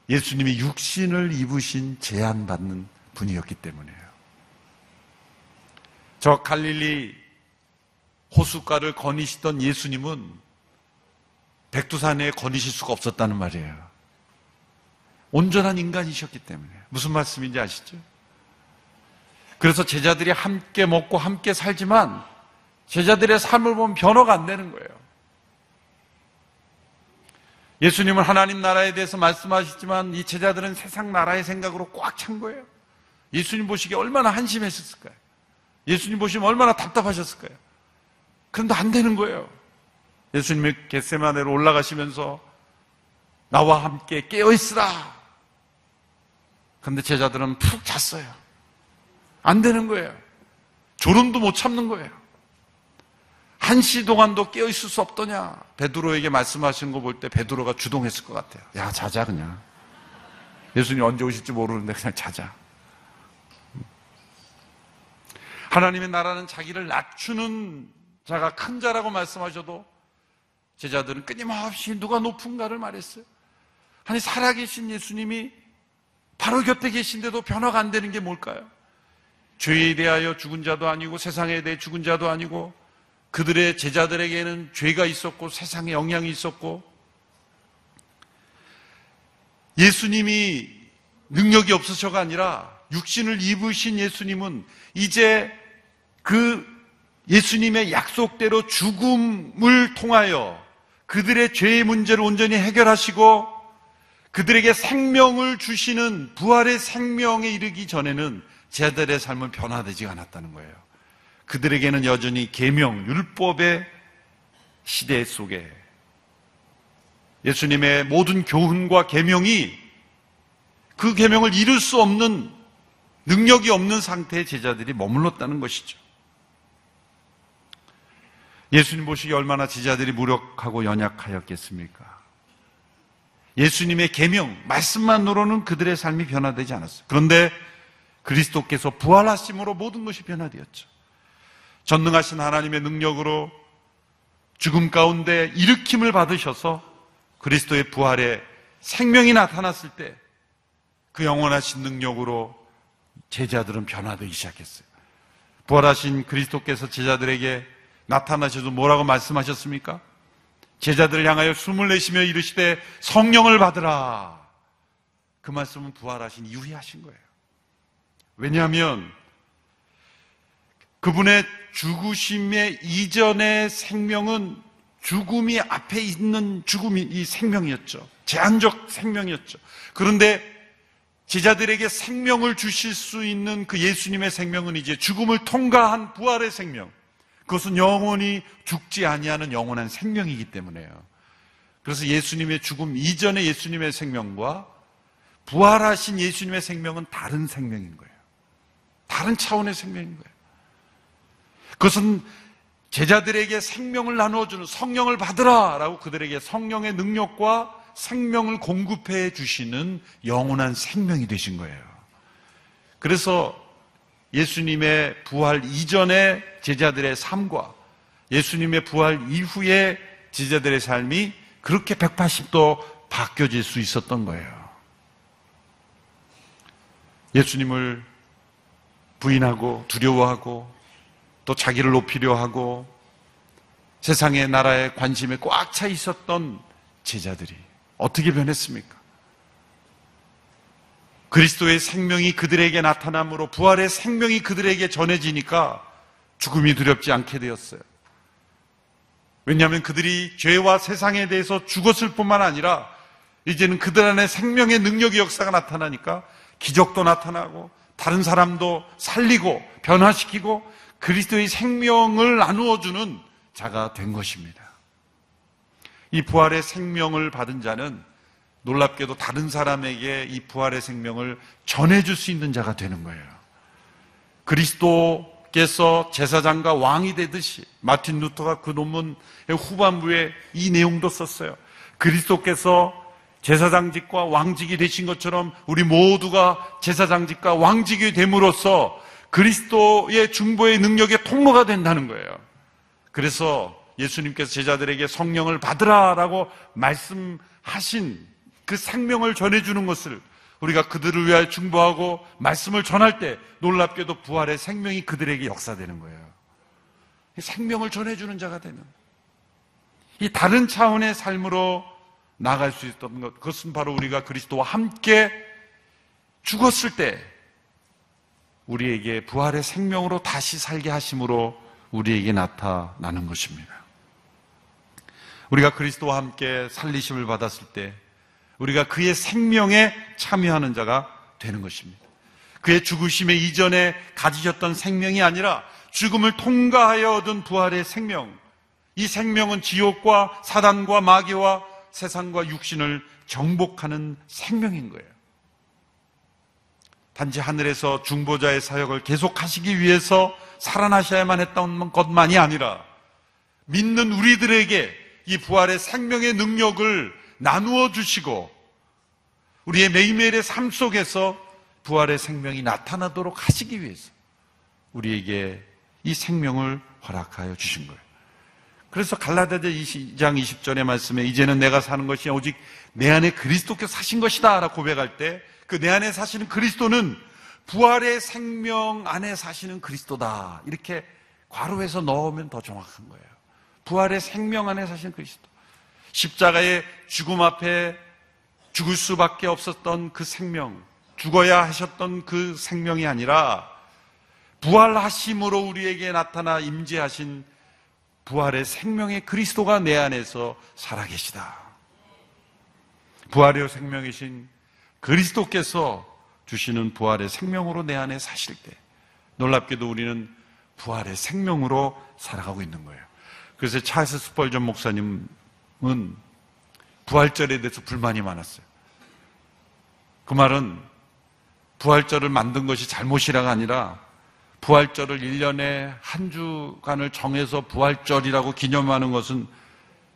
예수님이 육신을 입으신 제한받는 분이었기 때문이에요. 저 갈릴리 호숫가를 거니시던 예수님은 백두산에 거니실 수가 없었다는 말이에요. 온전한 인간이셨기 때문에. 무슨 말씀인지 아시죠? 그래서 제자들이 함께 먹고 함께 살지만 제자들의 삶을 보면 변화가 안 되는 거예요. 예수님은 하나님 나라에 대해서 말씀하시지만 이 제자들은 세상 나라의 생각으로 꽉 찬 거예요. 예수님 보시기에 얼마나 한심했을까요? 예수님 보시면 얼마나 답답하셨을까요? 그런데 안 되는 거예요. 예수님이 겟세마네로 올라가시면서 나와 함께 깨어있으라. 그런데 제자들은 푹 잤어요. 안 되는 거예요. 졸음도 못 참는 거예요. 한 시 동안도 깨어 있을 수 없더냐? 베드로에게 말씀하시는 거 볼 때 베드로가 주동했을 것 같아요. 야, 자자 그냥. 예수님 언제 오실지 모르는데 그냥 자자. 하나님의 나라는 자기를 낮추는 자가 큰 자라고 말씀하셔도 제자들은 끊임없이 누가 높은가를 말했어요. 아니 살아계신 예수님이 바로 곁에 계신데도 변화가 안 되는 게 뭘까요? 죄에 대하여 죽은 자도 아니고 세상에 대해 죽은 자도 아니고 그들의 제자들에게는 죄가 있었고 세상에 영향이 있었고 예수님이 능력이 없으셔가 아니라 육신을 입으신 예수님은 이제 그 예수님의 약속대로 죽음을 통하여 그들의 죄의 문제를 온전히 해결하시고 그들에게 생명을 주시는 부활의 생명에 이르기 전에는 제자들의 삶은 변화되지 않았다는 거예요. 그들에게는 여전히 계명 율법의 시대 속에 예수님의 모든 교훈과 계명이 그 계명을 이룰 수 없는 능력이 없는 상태의 제자들이 머물렀다는 것이죠. 예수님 보시기 얼마나 제자들이 무력하고 연약하였겠습니까? 예수님의 계명 말씀만으로는 그들의 삶이 변화되지 않았어요. 그런데 그리스도께서 부활하심으로 모든 것이 변화되었죠. 전능하신 하나님의 능력으로 죽음 가운데 일으킴을 받으셔서 그리스도의 부활에 생명이 나타났을 때 그 영원하신 능력으로 제자들은 변화되기 시작했어요. 부활하신 그리스도께서 제자들에게 나타나셔서 뭐라고 말씀하셨습니까? 제자들을 향하여 숨을 내쉬며 이르시되 성령을 받으라. 그 말씀은 부활하신 이후에 하신 거예요. 왜냐하면 그분의 죽으심의 이전의 생명은 죽음이 앞에 있는 죽음이 이 생명이었죠. 제한적 생명이었죠. 그런데 제자들에게 생명을 주실 수 있는 그 예수님의 생명은 이제 죽음을 통과한 부활의 생명. 그것은 영원히 죽지 아니하는 영원한 생명이기 때문에요. 그래서 예수님의 죽음 이전의 예수님의 생명과 부활하신 예수님의 생명은 다른 생명인 거예요. 다른 차원의 생명인 거예요. 그것은 제자들에게 생명을 나누어주는 성령을 받으라 라고 그들에게 성령의 능력과 생명을 공급해 주시는 영원한 생명이 되신 거예요. 그래서 예수님의 부활 이전의 제자들의 삶과 예수님의 부활 이후의 제자들의 삶이 그렇게 180도 바뀌어질 수 있었던 거예요. 예수님을 부인하고 두려워하고 또 자기를 높이려 하고 세상의 나라에 관심에 꽉 차 있었던 제자들이 어떻게 변했습니까? 그리스도의 생명이 그들에게 나타남으로 부활의 생명이 그들에게 전해지니까 죽음이 두렵지 않게 되었어요. 왜냐하면 그들이 죄와 세상에 대해서 죽었을 뿐만 아니라 이제는 그들 안에 생명의 능력의 역사가 나타나니까 기적도 나타나고 다른 사람도 살리고 변화시키고 그리스도의 생명을 나누어주는 자가 된 것입니다. 이 부활의 생명을 받은 자는 놀랍게도 다른 사람에게 이 부활의 생명을 전해줄 수 있는 자가 되는 거예요. 그리스도께서 제사장과 왕이 되듯이 마틴 루터가 그 논문의 후반부에 이 내용도 썼어요. 그리스도께서 제사장직과 왕직이 되신 것처럼 우리 모두가 제사장직과 왕직이 됨으로써 그리스도의 중보의 능력의 통로가 된다는 거예요. 그래서 예수님께서 제자들에게 성령을 받으라라고 말씀하신 그 생명을 전해주는 것을 우리가 그들을 위하여 중보하고 말씀을 전할 때 놀랍게도 부활의 생명이 그들에게 역사되는 거예요. 생명을 전해주는 자가 되는 이 다른 차원의 삶으로 나갈 수 있었던 것 그것은 바로 우리가 그리스도와 함께 죽었을 때 우리에게 부활의 생명으로 다시 살게 하심으로 우리에게 나타나는 것입니다. 우리가 그리스도와 함께 살리심을 받았을 때 우리가 그의 생명에 참여하는 자가 되는 것입니다. 그의 죽으심의 이전에 가지셨던 생명이 아니라 죽음을 통과하여 얻은 부활의 생명. 이 생명은 지옥과 사단과 마귀와 세상과 육신을 정복하는 생명인 거예요. 단지 하늘에서 중보자의 사역을 계속하시기 위해서 살아나셔야만 했던 것만이 아니라 믿는 우리들에게 이 부활의 생명의 능력을 나누어 주시고 우리의 매일매일의 삶 속에서 부활의 생명이 나타나도록 하시기 위해서 우리에게 이 생명을 허락하여 주신 거예요. 그래서 갈라디아 2장 20절의 말씀에 이제는 내가 사는 것이 오직 내 안에 그리스도께서 사신 것이다 라고 고백할 때 그 내 안에 사시는 그리스도는 부활의 생명 안에 사시는 그리스도다. 이렇게 괄호해서 넣으면 더 정확한 거예요. 부활의 생명 안에 사시는 그리스도. 십자가의 죽음 앞에 죽을 수밖에 없었던 그 생명, 죽어야 하셨던 그 생명이 아니라 부활하심으로 우리에게 나타나 임재하신 부활의 생명의 그리스도가 내 안에서 살아계시다. 부활의 생명이신 그리스도께서 주시는 부활의 생명으로 내 안에 사실 때 놀랍게도 우리는 부활의 생명으로 살아가고 있는 거예요. 그래서 찰스 스펄전 목사님은 부활절에 대해서 불만이 많았어요. 그 말은 부활절을 만든 것이 잘못이라가 아니라 부활절을 1년에 한 주간을 정해서 부활절이라고 기념하는 것은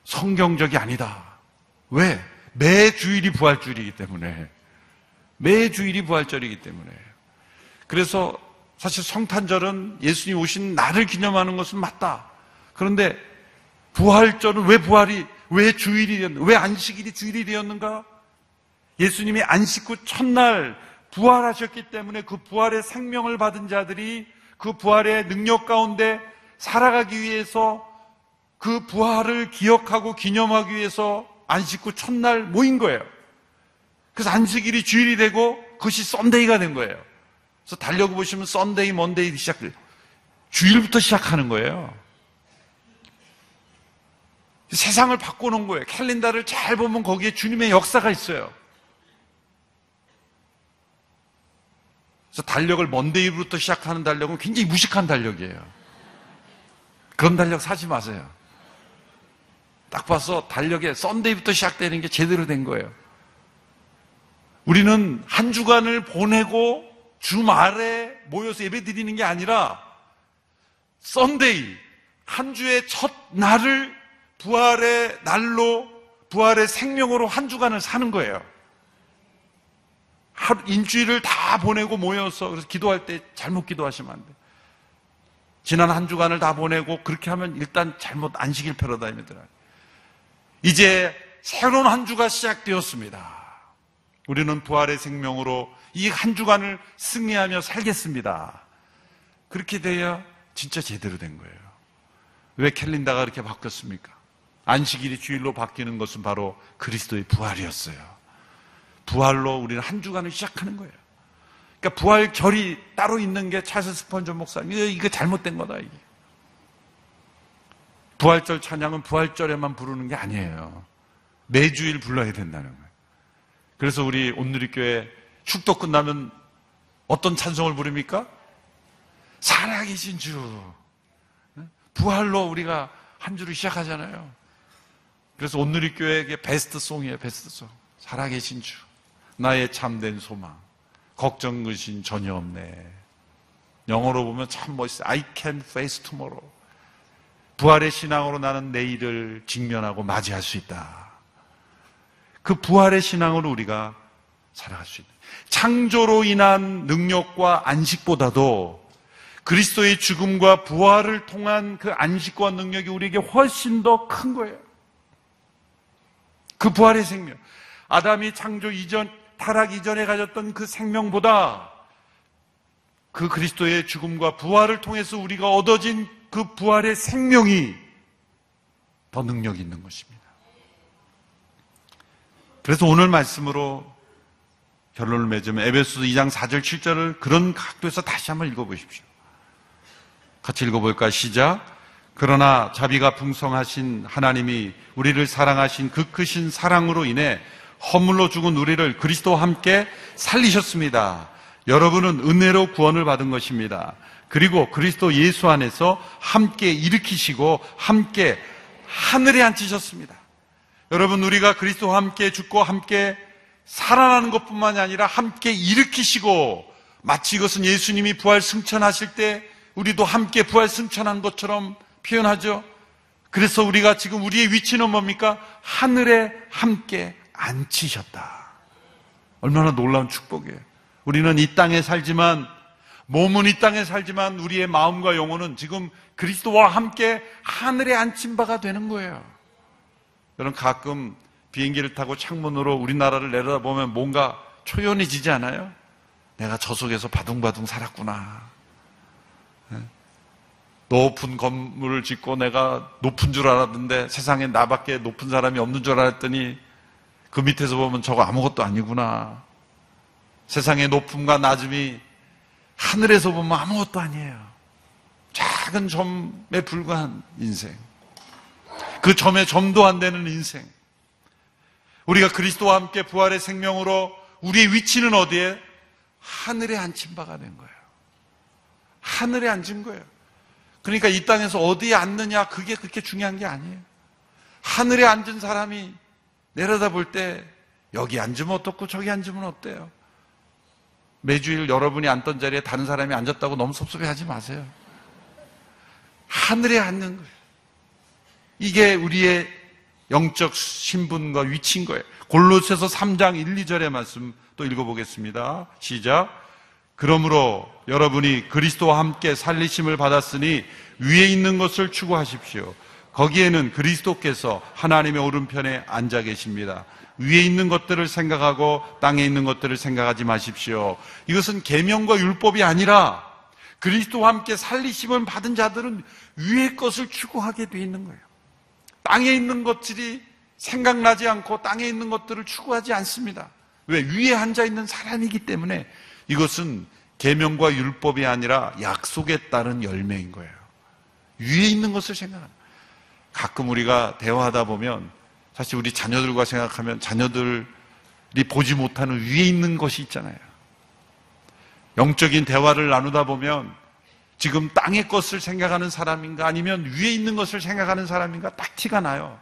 성경적이 아니다. 왜? 매 주일이 부활절이기 때문에. 매 주일이 부활절이기 때문에. 그래서 사실 성탄절은 예수님 오신 날을 기념하는 것은 맞다. 그런데 부활절은 왜 부활이, 왜 주일이 되었는가? 왜 안식일이 주일이 되었는가? 예수님이 안식 후 첫날 부활하셨기 때문에 그 부활의 생명을 받은 자들이 그 부활의 능력 가운데 살아가기 위해서 그 부활을 기억하고 기념하기 위해서 안식 후 첫날 모인 거예요. 그래서 안식일이 주일이 되고 그것이 Sunday가 된 거예요. 그래서 달력 보시면 Sunday, Monday 시작돼요. 주일부터 시작하는 거예요. 세상을 바꿔놓은 거예요. 캘린더를 잘 보면 거기에 주님의 역사가 있어요. 그래서 달력을 Monday부터 시작하는 달력은 굉장히 무식한 달력이에요. 그런 달력 사지 마세요. 딱 봐서 달력에 Sunday부터 시작되는 게 제대로 된 거예요. 우리는 한 주간을 보내고 주말에 모여서 예배 드리는 게 아니라 Sunday, 한 주의 첫 날을 부활의 날로, 부활의 생명으로 한 주간을 사는 거예요. 하루, 일주일을 다 보내고 모여서 그래서 기도할 때 잘못 기도하시면 안 돼. 지난 한 주간을 다 보내고 그렇게 하면 일단 잘못 안식일 패러다임이 들어요. 이제 새로운 한 주가 시작되었습니다. 우리는 부활의 생명으로 이 한 주간을 승리하며 살겠습니다. 그렇게 돼야 진짜 제대로 된 거예요. 왜 캘린다가 그렇게 바뀌었습니까? 안식일이 주일로 바뀌는 것은 바로 그리스도의 부활이었어요. 부활로 우리는 한 주간을 시작하는 거예요. 그러니까 부활절이 따로 있는 게 찰스 스펀전 목사님, 이거 잘못된 거다, 이게. 부활절 찬양은 부활절에만 부르는 게 아니에요. 매주일 불러야 된다는 거예요. 그래서 우리 온누리교회 축도 끝나면 어떤 찬송을 부릅니까? 살아계신 주. 부활로 우리가 한 주를 시작하잖아요. 그래서 온누리교회에게 베스트 송이에요, 베스트 송. 살아계신 주. 나의 참된 소망. 걱정 근심 전혀 없네. 영어로 보면 참 멋있어요. I can face tomorrow. 부활의 신앙으로 나는 내일을 직면하고 맞이할 수 있다. 그 부활의 신앙으로 우리가 살아갈 수 있다. 창조로 인한 능력과 안식보다도 그리스도의 죽음과 부활을 통한 그 안식과 능력이 우리에게 훨씬 더 큰 거예요. 그 부활의 생명. 아담이 창조 이전, 타락 이전에 가졌던 그 생명보다 그 그리스도의 죽음과 부활을 통해서 우리가 얻어진 그 부활의 생명이 더 능력 있는 것입니다. 그래서 오늘 말씀으로 결론을 맺으면 에베소서 2장 4절 7절을 그런 각도에서 다시 한번 읽어보십시오. 같이 읽어볼까 시작. 그러나 자비가 풍성하신 하나님이 우리를 사랑하신 그 크신 사랑으로 인해 허물로 죽은 우리를 그리스도와 함께 살리셨습니다. 여러분은 은혜로 구원을 받은 것입니다. 그리고 그리스도 예수 안에서 함께 일으키시고 함께 하늘에 앉히셨습니다. 여러분 우리가 그리스도와 함께 죽고 함께 살아나는 것뿐만이 아니라 함께 일으키시고 마치 이것은 예수님이 부활 승천하실 때 우리도 함께 부활 승천한 것처럼 표현하죠. 그래서 우리가 지금 우리의 위치는 뭡니까? 하늘에 함께 앉히셨다. 얼마나 놀라운 축복이에요. 우리는 이 땅에 살지만 몸은 이 땅에 살지만 우리의 마음과 영혼은 지금 그리스도와 함께 하늘에 앉힌 바가 되는 거예요. 여러분 가끔 비행기를 타고 창문으로 우리나라를 내려다보면 뭔가 초연해지지 않아요? 내가 저 속에서 바둥바둥 살았구나. 네? 높은 건물을 짓고 내가 높은 줄 알았는데 세상에 나밖에 높은 사람이 없는 줄 알았더니 그 밑에서 보면 저거 아무것도 아니구나. 세상의 높음과 낮음이 하늘에서 보면 아무것도 아니에요. 작은 점에 불과한 인생. 그 점에 점도 안 되는 인생. 우리가 그리스도와 함께 부활의 생명으로 우리의 위치는 어디에? 하늘에 앉힌 바가 된 거예요. 하늘에 앉은 거예요. 그러니까 이 땅에서 어디에 앉느냐, 그게 그렇게 중요한 게 아니에요. 하늘에 앉은 사람이 내려다 볼 때 여기 앉으면 어떻고 저기 앉으면 어때요? 매주일 여러분이 앉던 자리에 다른 사람이 앉았다고 너무 섭섭해 하지 마세요. 하늘에 앉는 거예요. 이게 우리의 영적 신분과 위치인 거예요. 골로새서 3장 1, 2절의 말씀 또 읽어보겠습니다. 시작. 그러므로 여러분이 그리스도와 함께 살리심을 받았으니 위에 있는 것을 추구하십시오. 거기에는 그리스도께서 하나님의 오른편에 앉아 계십니다. 위에 있는 것들을 생각하고 땅에 있는 것들을 생각하지 마십시오. 이것은 계명과 율법이 아니라 그리스도와 함께 살리심을 받은 자들은 위의 것을 추구하게 돼 있는 거예요. 땅에 있는 것들이 생각나지 않고 땅에 있는 것들을 추구하지 않습니다. 왜 위에 앉아 있는 사람이기 때문에 이것은 계명과 율법이 아니라 약속에 따른 열매인 거예요. 위에 있는 것을 생각합니다. 가끔 우리가 대화하다 보면 사실 우리 자녀들과 생각하면 자녀들이 보지 못하는 위에 있는 것이 있잖아요. 영적인 대화를 나누다 보면 지금 땅의 것을 생각하는 사람인가 아니면 위에 있는 것을 생각하는 사람인가 딱 티가 나요.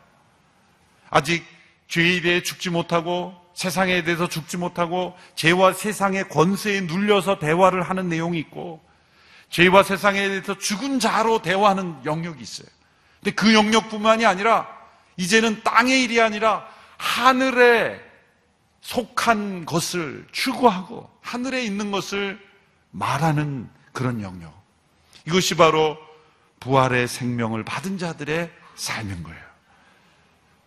아직 죄에 대해 죽지 못하고 세상에 대해서 죽지 못하고 죄와 세상의 권세에 눌려서 대화를 하는 내용이 있고 죄와 세상에 대해서 죽은 자로 대화하는 영역이 있어요. 근데 그 영역뿐만이 아니라 이제는 땅의 일이 아니라 하늘에 속한 것을 추구하고 하늘에 있는 것을 말하는 그런 영역. 이것이 바로 부활의 생명을 받은 자들의 삶인 거예요.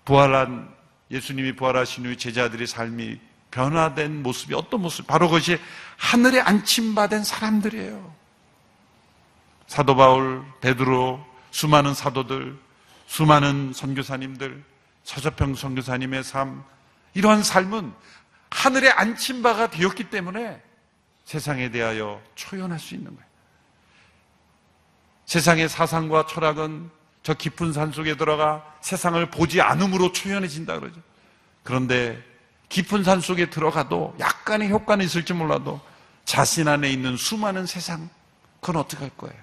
부활한 예수님이 부활하신 후 제자들의 삶이 변화된 모습이 어떤 모습? 바로 그것이 하늘에 안침받은 사람들이에요. 사도 바울, 베드로, 수많은 사도들, 수많은 선교사님들, 서저평 선교사님의 삶, 이러한 삶은 하늘에 안침 바가 되었기 때문에 세상에 대하여 초연할 수 있는 거예요. 세상의 사상과 철학은 저 깊은 산 속에 들어가 세상을 보지 않음으로 초연해진다 그러죠. 그런데 깊은 산 속에 들어가도 약간의 효과는 있을지 몰라도 자신 안에 있는 수많은 세상, 그건 어떻게 할 거예요?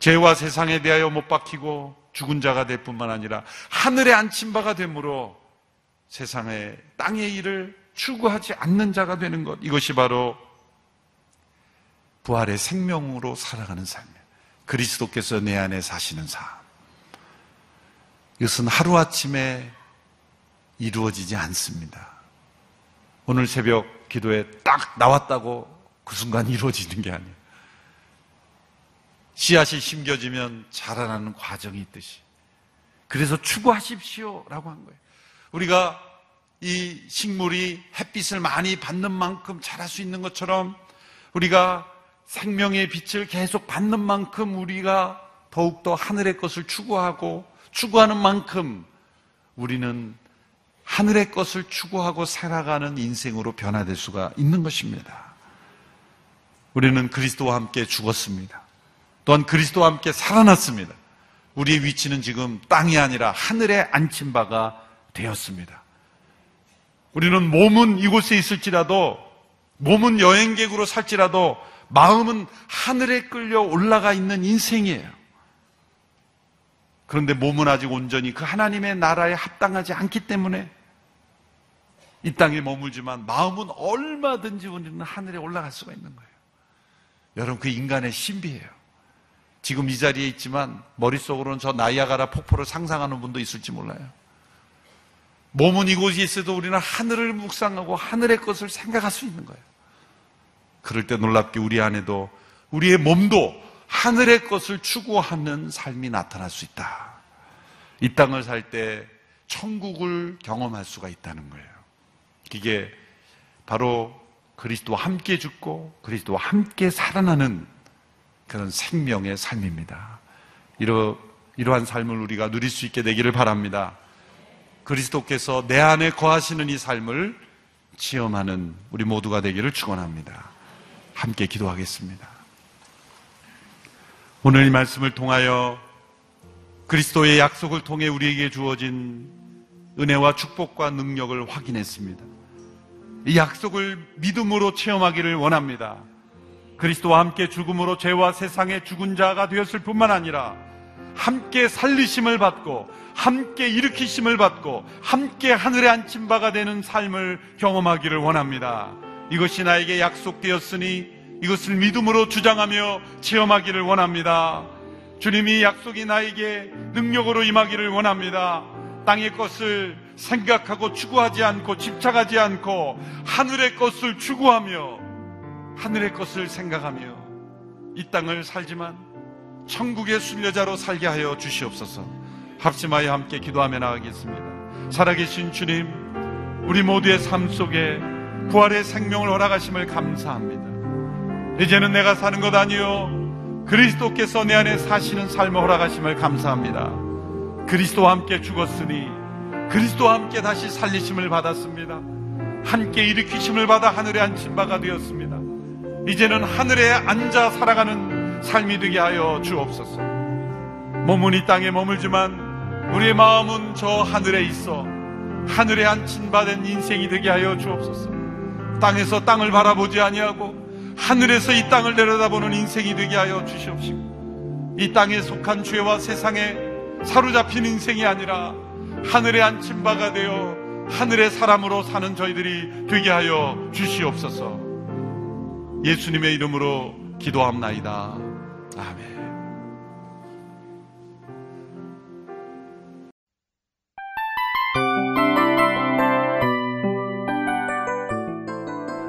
죄와 세상에 대하여 못 박히고 죽은 자가 될 뿐만 아니라 하늘에 앉힌 바가 되므로 세상의 땅의 일을 추구하지 않는 자가 되는 것. 이것이 바로 부활의 생명으로 살아가는 삶이에요. 그리스도께서 내 안에 사시는 삶. 이것은 하루아침에 이루어지지 않습니다. 오늘 새벽 기도에 딱 나왔다고 그 순간 이루어지는 게 아니에요. 씨앗이 심겨지면 자라나는 과정이 있듯이. 그래서 추구하십시오. 라고 한 거예요. 우리가 이 식물이 햇빛을 많이 받는 만큼 자랄 수 있는 것처럼 우리가 생명의 빛을 계속 받는 만큼 우리가 더욱더 하늘의 것을 추구하고 추구하는 만큼 우리는 하늘의 것을 추구하고 살아가는 인생으로 변화될 수가 있는 것입니다. 우리는 그리스도와 함께 죽었습니다. 또한 그리스도와 함께 살아났습니다. 우리의 위치는 지금 땅이 아니라 하늘에 앉힌 바가 되었습니다. 우리는 몸은 이곳에 있을지라도 몸은 여행객으로 살지라도 마음은 하늘에 끌려 올라가 있는 인생이에요. 그런데 몸은 아직 온전히 그 하나님의 나라에 합당하지 않기 때문에 이 땅에 머물지만 마음은 얼마든지 우리는 하늘에 올라갈 수가 있는 거예요. 여러분, 그 인간의 신비예요. 지금 이 자리에 있지만 머릿속으로는 저 나이아가라 폭포를 상상하는 분도 있을지 몰라요. 몸은 이곳에 있어도 우리는 하늘을 묵상하고 하늘의 것을 생각할 수 있는 거예요. 그럴 때 놀랍게 우리 안에도 우리의 몸도 하늘의 것을 추구하는 삶이 나타날 수 있다. 이 땅을 살 때 천국을 경험할 수가 있다는 거예요. 이게 바로 그리스도와 함께 죽고 그리스도와 함께 살아나는 그런 생명의 삶입니다. 이러, 이러한 삶을 우리가 누릴 수 있게 되기를 바랍니다. 그리스도께서 내 안에 거하시는 이 삶을 체험하는 우리 모두가 되기를 축원합니다. 함께 기도하겠습니다. 오늘 이 말씀을 통하여 그리스도의 약속을 통해 우리에게 주어진 은혜와 축복과 능력을 확인했습니다. 이 약속을 믿음으로 체험하기를 원합니다. 그리스도와 함께 죽음으로 죄와 세상의 죽은 자가 되었을 뿐만 아니라 함께 살리심을 받고 함께 일으키심을 받고 함께 하늘에 앉힌 바가 되는 삶을 경험하기를 원합니다. 이것이 나에게 약속되었으니 이것을 믿음으로 주장하며 체험하기를 원합니다. 주님이 약속이 나에게 능력으로 임하기를 원합니다. 땅의 것을 생각하고 추구하지 않고 집착하지 않고 하늘의 것을 추구하며 하늘의 것을 생각하며 이 땅을 살지만 천국의 순례자로 살게 하여 주시옵소서. 합심하여 함께 기도하며 나가겠습니다. 살아계신 주님, 우리 모두의 삶 속에 부활의 생명을 허락하심을 감사합니다. 이제는 내가 사는 것 아니요 그리스도께서 내 안에 사시는 삶을 허락하심을 감사합니다. 그리스도와 함께 죽었으니 그리스도와 함께 다시 살리심을 받았습니다. 함께 일으키심을 받아 하늘에 앉힌 바가 되었습니다. 이제는 하늘에 앉아 살아가는 삶이 되게 하여 주옵소서. 몸은 이 땅에 머물지만 우리의 마음은 저 하늘에 있어 하늘에 앉힌 바된 인생이 되게 하여 주옵소서. 땅에서 땅을 바라보지 아니하고 하늘에서 이 땅을 내려다보는 인생이 되게 하여 주시옵시고 이 땅에 속한 죄와 세상에 사로잡힌 인생이 아니라 하늘에 앉힌 바가 되어 하늘의 사람으로 사는 저희들이 되게 하여 주시옵소서 예수님의 이름으로 기도합나이다. 아멘.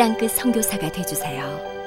땅끝 선교사가 되주세요.